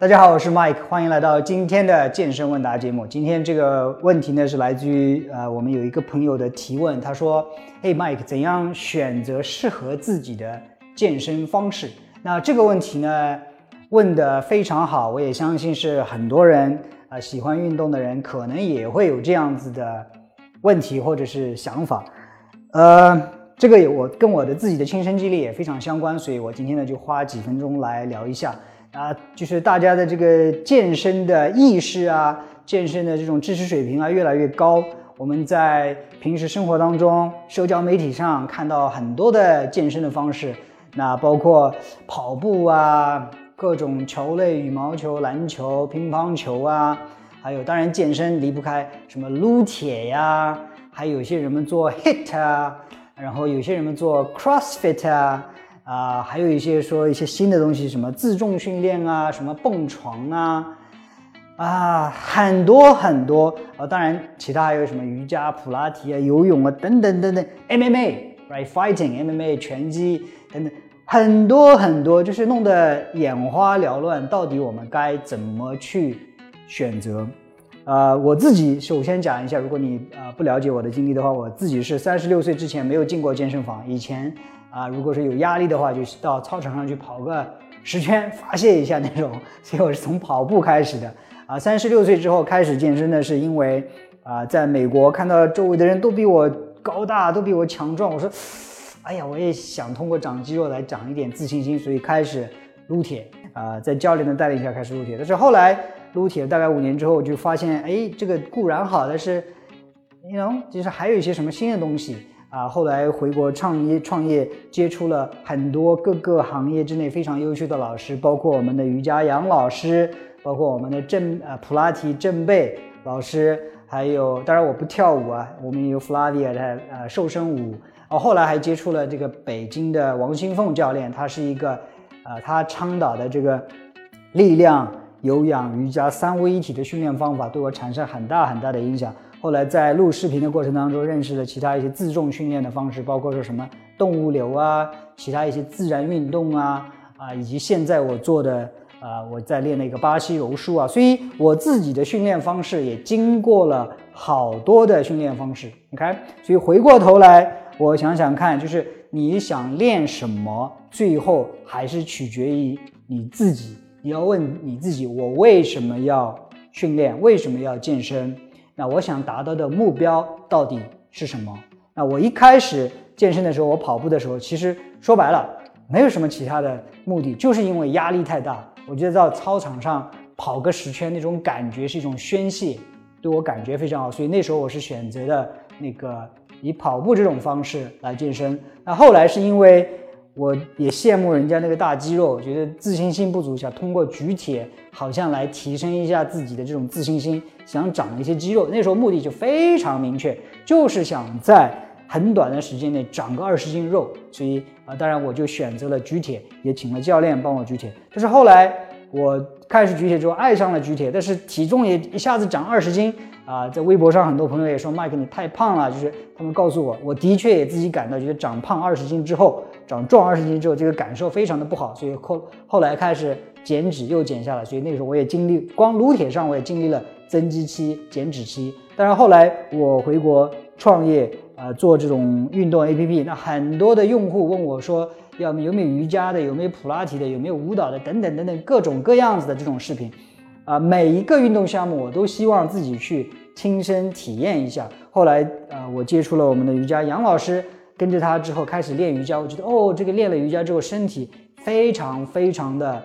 大家好，我是 Mike，欢迎来到今天的健身问答节目。今天这个问题呢是来自于呃我们有一个朋友的提问，他说：“嘿，Mike，怎样选择适合自己的健身方式？”那这个问题呢问的非常好，我也相信是很多人啊喜欢运动的人可能也会有这样子的问题或者是想法。呃，这个也我跟我的自己的亲身经历也非常相关，所以我今天呢就花几分钟来聊一下。啊，就是大家的这个健身的意识啊，健身的这种知识水平啊，越来越高。我们在平时生活当中，社交媒体上看到很多的健身的方式，那包括跑步啊，各种球类，羽毛球、篮球、乒乓球啊，还有当然健身离不开什么撸铁呀，还有些人们做 hit 啊，然后有些人们做 crossfit 啊。啊，还有一些说一些新的东西，什么自重训练啊，什么蹦床啊，啊，很多很多啊。当然，其他还有什么瑜伽、普拉提啊、游泳啊，等等等等。MMA，right fighting，MMA 拳击等等，很多很多，就是弄得眼花缭乱。到底我们该怎么去选择？啊，我自己首先讲一下，如果你啊不了解我的经历的话，我自己是三十六岁之前没有进过健身房，以前。啊，如果是有压力的话，就到操场上去跑个十圈 发泄一下那种。所以我是从跑步开始的。啊，三十六岁之后开始健身呢，是因为啊，在美国看到周围的人都比我高大，都比我强壮。我说，哎呀，我也想通过长肌肉来长一点自信心，所以开始撸铁。啊，在教练的带领下开始撸铁。但是后来撸铁大概五年之后，就发现，哎，这个固然好，但是，you know，其实还有一些什么新的东西。啊，后来回国创业，创业接触了很多各个行业之内非常优秀的老师，包括我们的瑜伽杨老师，包括我们的正呃普拉提正贝老师，还有当然我不跳舞啊，我们有 Flavia 的呃瘦身舞。哦，后来还接触了这个北京的王新凤教练，他是一个呃他倡导的这个力量有氧瑜伽三位一体的训练方法，对我产生很大很大的影响。后来在录视频的过程当中，认识了其他一些自重训练的方式，包括说什么动物流啊，其他一些自然运动啊，啊，以及现在我做的啊，我在练那个巴西柔术啊，所以我自己的训练方式也经过了好多的训练方式。你看，所以回过头来，我想想看，就是你想练什么，最后还是取决于你自己。你要问你自己，我为什么要训练？为什么要健身？那我想达到的目标到底是什么？那我一开始健身的时候，我跑步的时候，其实说白了没有什么其他的目的，就是因为压力太大。我觉得到操场上跑个十圈，那种感觉是一种宣泄，对我感觉非常好。所以那时候我是选择的那个以跑步这种方式来健身。那后来是因为。我也羡慕人家那个大肌肉，觉得自信心不足，想通过举铁好像来提升一下自己的这种自信心，想长一些肌肉。那时候目的就非常明确，就是想在很短的时间内长个二十斤肉。所以啊，当然我就选择了举铁，也请了教练帮我举铁。但是后来我开始举铁之后，爱上了举铁，但是体重也一下子长二十斤啊。在微博上很多朋友也说麦克你太胖了，就是他们告诉我，我的确也自己感到觉得长胖二十斤之后。长壮二十斤之后，这个感受非常的不好，所以后后来开始减脂又减下来，所以那个时候我也经历，光撸铁上我也经历了增肌期、减脂期。但然后来我回国创业，呃，做这种运动 APP，那很多的用户问我说，要么有没有瑜伽的，有没有普拉提的，有没有舞蹈的，等等等等各种各样子的这种视频，啊，每一个运动项目我都希望自己去亲身体验一下。后来呃，我接触了我们的瑜伽杨老师。跟着他之后开始练瑜伽，我觉得哦，这个练了瑜伽之后身体非常非常的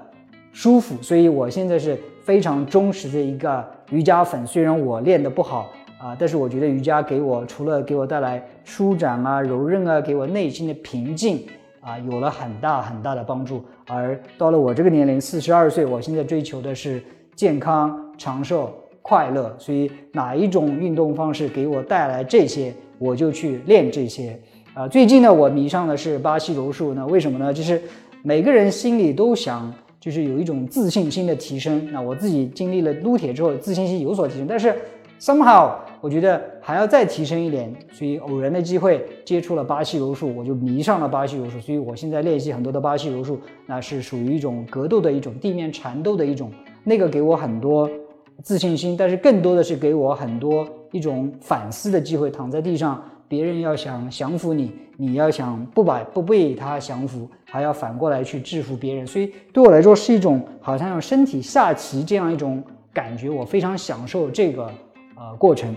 舒服，所以我现在是非常忠实的一个瑜伽粉。虽然我练得不好啊，但是我觉得瑜伽给我除了给我带来舒展啊、柔韧啊，给我内心的平静啊，有了很大很大的帮助。而到了我这个年龄，四十二岁，我现在追求的是健康、长寿、快乐。所以哪一种运动方式给我带来这些，我就去练这些。啊，最近呢，我迷上的是巴西柔术。那为什么呢？就是每个人心里都想，就是有一种自信心的提升。那我自己经历了撸铁之后，自信心有所提升，但是 somehow 我觉得还要再提升一点。所以偶然的机会接触了巴西柔术，我就迷上了巴西柔术。所以我现在练习很多的巴西柔术，那是属于一种格斗的一种地面缠斗的一种那个给我很多自信心，但是更多的是给我很多一种反思的机会。躺在地上，别人要想降服你，你要想不把不被他降服，还要反过来去制服别人。所以对我来说是一种好像用身体下棋这样一种感觉，我非常享受这个呃过程。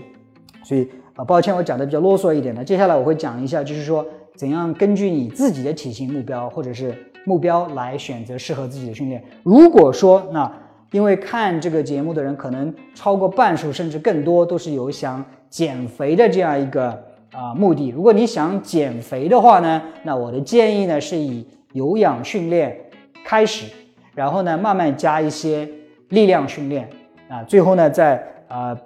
所以啊，抱歉我讲的比较啰嗦一点的，接下来我会讲一下，就是说怎样根据你自己的体型目标或者是目标来选择适合自己的训练。如果说那因为看这个节目的人可能超过半数甚至更多都是有想减肥的这样一个啊目的。如果你想减肥的话呢，那我的建议呢是以有氧训练开始，然后呢慢慢加一些力量训练啊，最后呢再啊。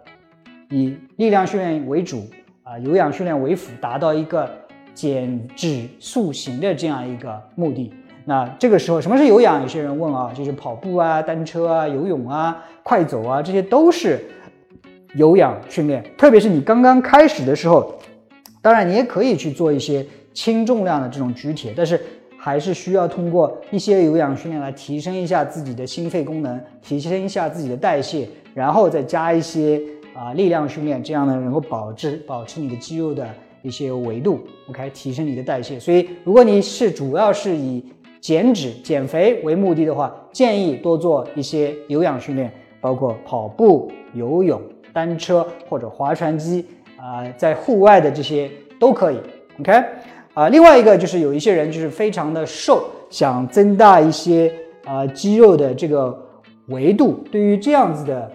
以力量训练为主啊，有氧训练为辅，达到一个减脂塑形的这样一个目的。那这个时候，什么是有氧？有些人问啊，就是跑步啊、单车啊、游泳啊、快走啊，这些都是有氧训练。特别是你刚刚开始的时候，当然你也可以去做一些轻重量的这种举铁，但是还是需要通过一些有氧训练来提升一下自己的心肺功能，提升一下自己的代谢，然后再加一些。啊，力量训练这样呢，能够保持保持你的肌肉的一些维度，OK，提升你的代谢。所以，如果你是主要是以减脂减肥为目的的话，建议多做一些有氧训练，包括跑步、游泳、单车或者划船机啊，在户外的这些都可以，OK。啊，另外一个就是有一些人就是非常的瘦，想增大一些啊肌肉的这个维度，对于这样子的。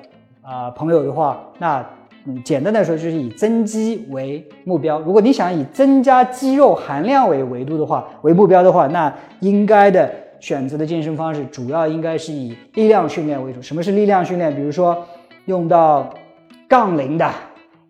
啊，朋友的话，那嗯，简单的说就是以增肌为目标。如果你想以增加肌肉含量为维度的话，为目标的话，那应该的选择的健身方式主要应该是以力量训练为主。什么是力量训练？比如说用到杠铃的，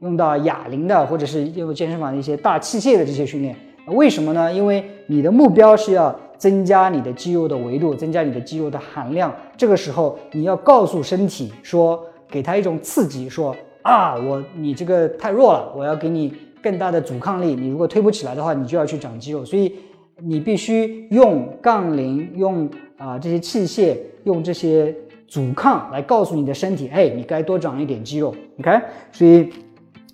用到哑铃的，或者是用健身房的一些大器械的这些训练。为什么呢？因为你的目标是要增加你的肌肉的维度，增加你的肌肉的含量。这个时候你要告诉身体说。给他一种刺激，说啊，我你这个太弱了，我要给你更大的阻抗力。你如果推不起来的话，你就要去长肌肉。所以你必须用杠铃，用啊这些器械，用这些阻抗来告诉你的身体，哎，你该多长一点肌肉。OK，所以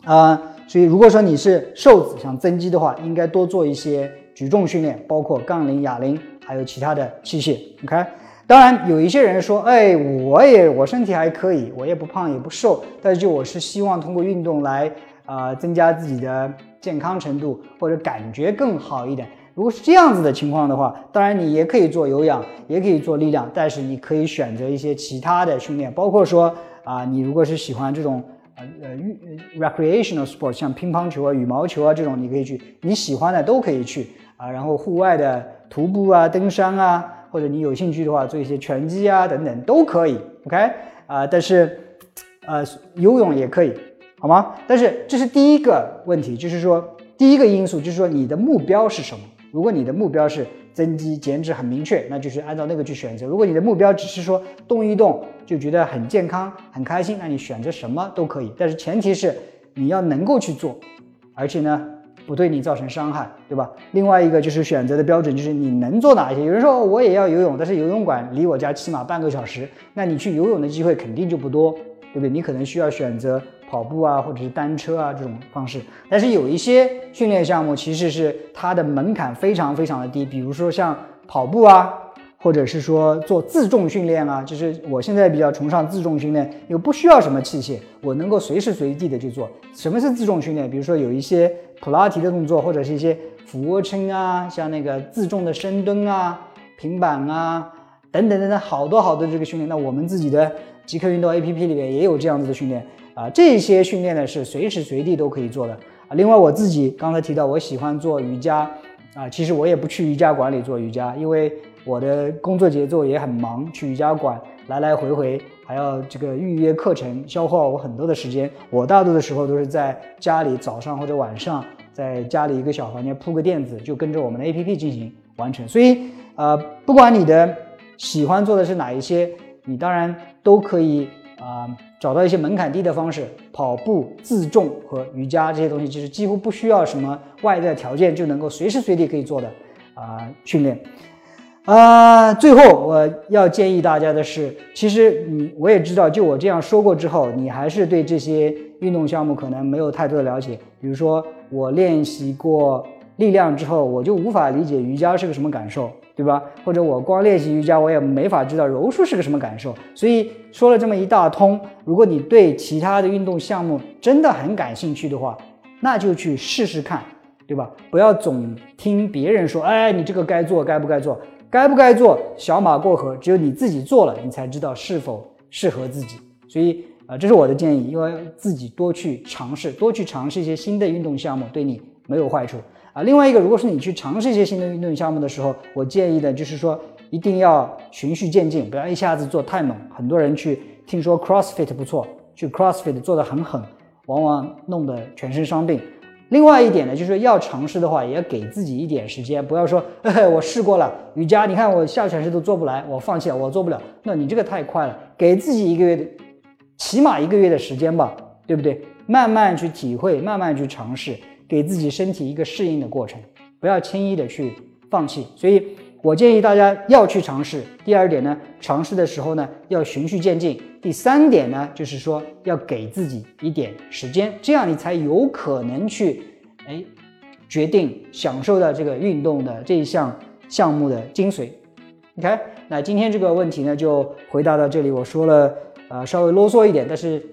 啊，所以如果说你是瘦子想增肌的话，应该多做一些举重训练，包括杠铃、哑铃，还有其他的器械。OK。当然，有一些人说，哎，我也我身体还可以，我也不胖也不瘦，但是就我是希望通过运动来啊增加自己的健康程度或者感觉更好一点。如果是这样子的情况的话，当然你也可以做有氧，也可以做力量，但是你可以选择一些其他的训练，包括说啊，你如果是喜欢这种呃呃运 recreational sport，像乒乓球啊、羽毛球啊这种，你可以去，你喜欢的都可以去啊。然后户外的徒步啊、登山啊。或者你有兴趣的话，做一些拳击啊等等都可以，OK 啊，但是呃游泳也可以，好吗？但是这是第一个问题，就是说第一个因素就是说你的目标是什么？如果你的目标是增肌减脂很明确，那就是按照那个去选择；如果你的目标只是说动一动就觉得很健康很开心，那你选择什么都可以，但是前提是你要能够去做，而且呢。不对你造成伤害，对吧？另外一个就是选择的标准，就是你能做哪一些。有人说我也要游泳，但是游泳馆离我家起码半个小时，那你去游泳的机会肯定就不多，对不对？你可能需要选择跑步啊，或者是单车啊这种方式。但是有一些训练项目其实是它的门槛非常非常的低，比如说像跑步啊。或者是说做自重训练啊，就是我现在比较崇尚自重训练，又不需要什么器械，我能够随时随地的去做。什么是自重训练？比如说有一些普拉提的动作，或者是一些俯卧撑啊，像那个自重的深蹲啊、平板啊等等等等，好多好多这个训练。那我们自己的极客运动 APP 里面也有这样子的训练啊，这些训练呢是随时随地都可以做的啊。另外我自己刚才提到，我喜欢做瑜伽啊，其实我也不去瑜伽馆里做瑜伽，因为。我的工作节奏也很忙，去瑜伽馆来来回回，还要这个预约课程，消耗我很多的时间。我大多的时候都是在家里，早上或者晚上，在家里一个小房间铺个垫子，就跟着我们的 APP 进行完成。所以，呃，不管你的喜欢做的是哪一些，你当然都可以啊，找到一些门槛低的方式，跑步、自重和瑜伽这些东西，就是几乎不需要什么外在条件就能够随时随地可以做的啊训练。啊，最后我要建议大家的是，其实你我也知道，就我这样说过之后，你还是对这些运动项目可能没有太多的了解。比如说，我练习过力量之后，我就无法理解瑜伽是个什么感受，对吧？或者我光练习瑜伽，我也没法知道柔术是个什么感受。所以说了这么一大通，如果你对其他的运动项目真的很感兴趣的话，那就去试试看，对吧？不要总听别人说，哎，你这个该做，该不该做？该不该做小马过河，只有你自己做了，你才知道是否适合自己。所以啊，这是我的建议，因为自己多去尝试，多去尝试一些新的运动项目，对你没有坏处啊。另外一个，如果是你去尝试一些新的运动项目的时候，我建议的就是说，一定要循序渐进，不要一下子做太猛。很多人去听说 CrossFit 不错，去 CrossFit 做的很狠，往往弄得全身伤病。另外一点呢，就是要尝试的话，也要给自己一点时间，不要说，我试过了瑜伽，你看我下犬式都做不来，我放弃了，我做不了。那你这个太快了，给自己一个月的，起码一个月的时间吧，对不对？慢慢去体会，慢慢去尝试，给自己身体一个适应的过程，不要轻易的去放弃。所以我建议大家要去尝试。第二点呢，尝试的时候呢，要循序渐进。第三点呢，就是说要给自己一点时间，这样你才有可能去，哎，决定享受到这个运动的这一项项目的精髓。OK，那今天这个问题呢，就回答到这里。我说了，呃，稍微啰嗦一点，但是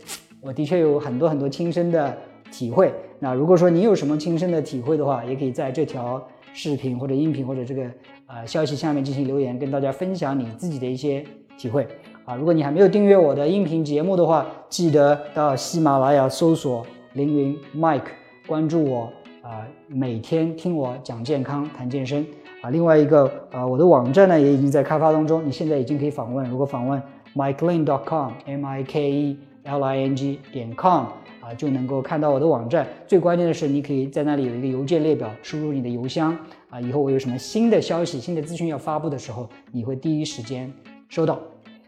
我的确有很多很多亲身的体会。那如果说你有什么亲身的体会的话，也可以在这条视频或者音频或者这个呃消息下面进行留言，跟大家分享你自己的一些体会。啊，如果你还没有订阅我的音频节目的话，记得到喜马拉雅搜索凌云 Mike，关注我啊，每天听我讲健康、谈健身啊。另外一个呃，我的网站呢也已经在开发当中，你现在已经可以访问。如果访问 MikeLing.com，M I K E L I N G 点 com 就能够看到我的网站。最关键的是，你可以在那里有一个邮件列表，输入你的邮箱啊，以后我有什么新的消息、新的资讯要发布的时候，你会第一时间收到。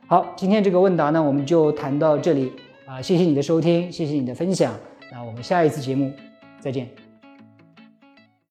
好，今天这个问答呢，我们就谈到这里啊，谢谢你的收听，谢谢你的分享，那我们下一次节目再见。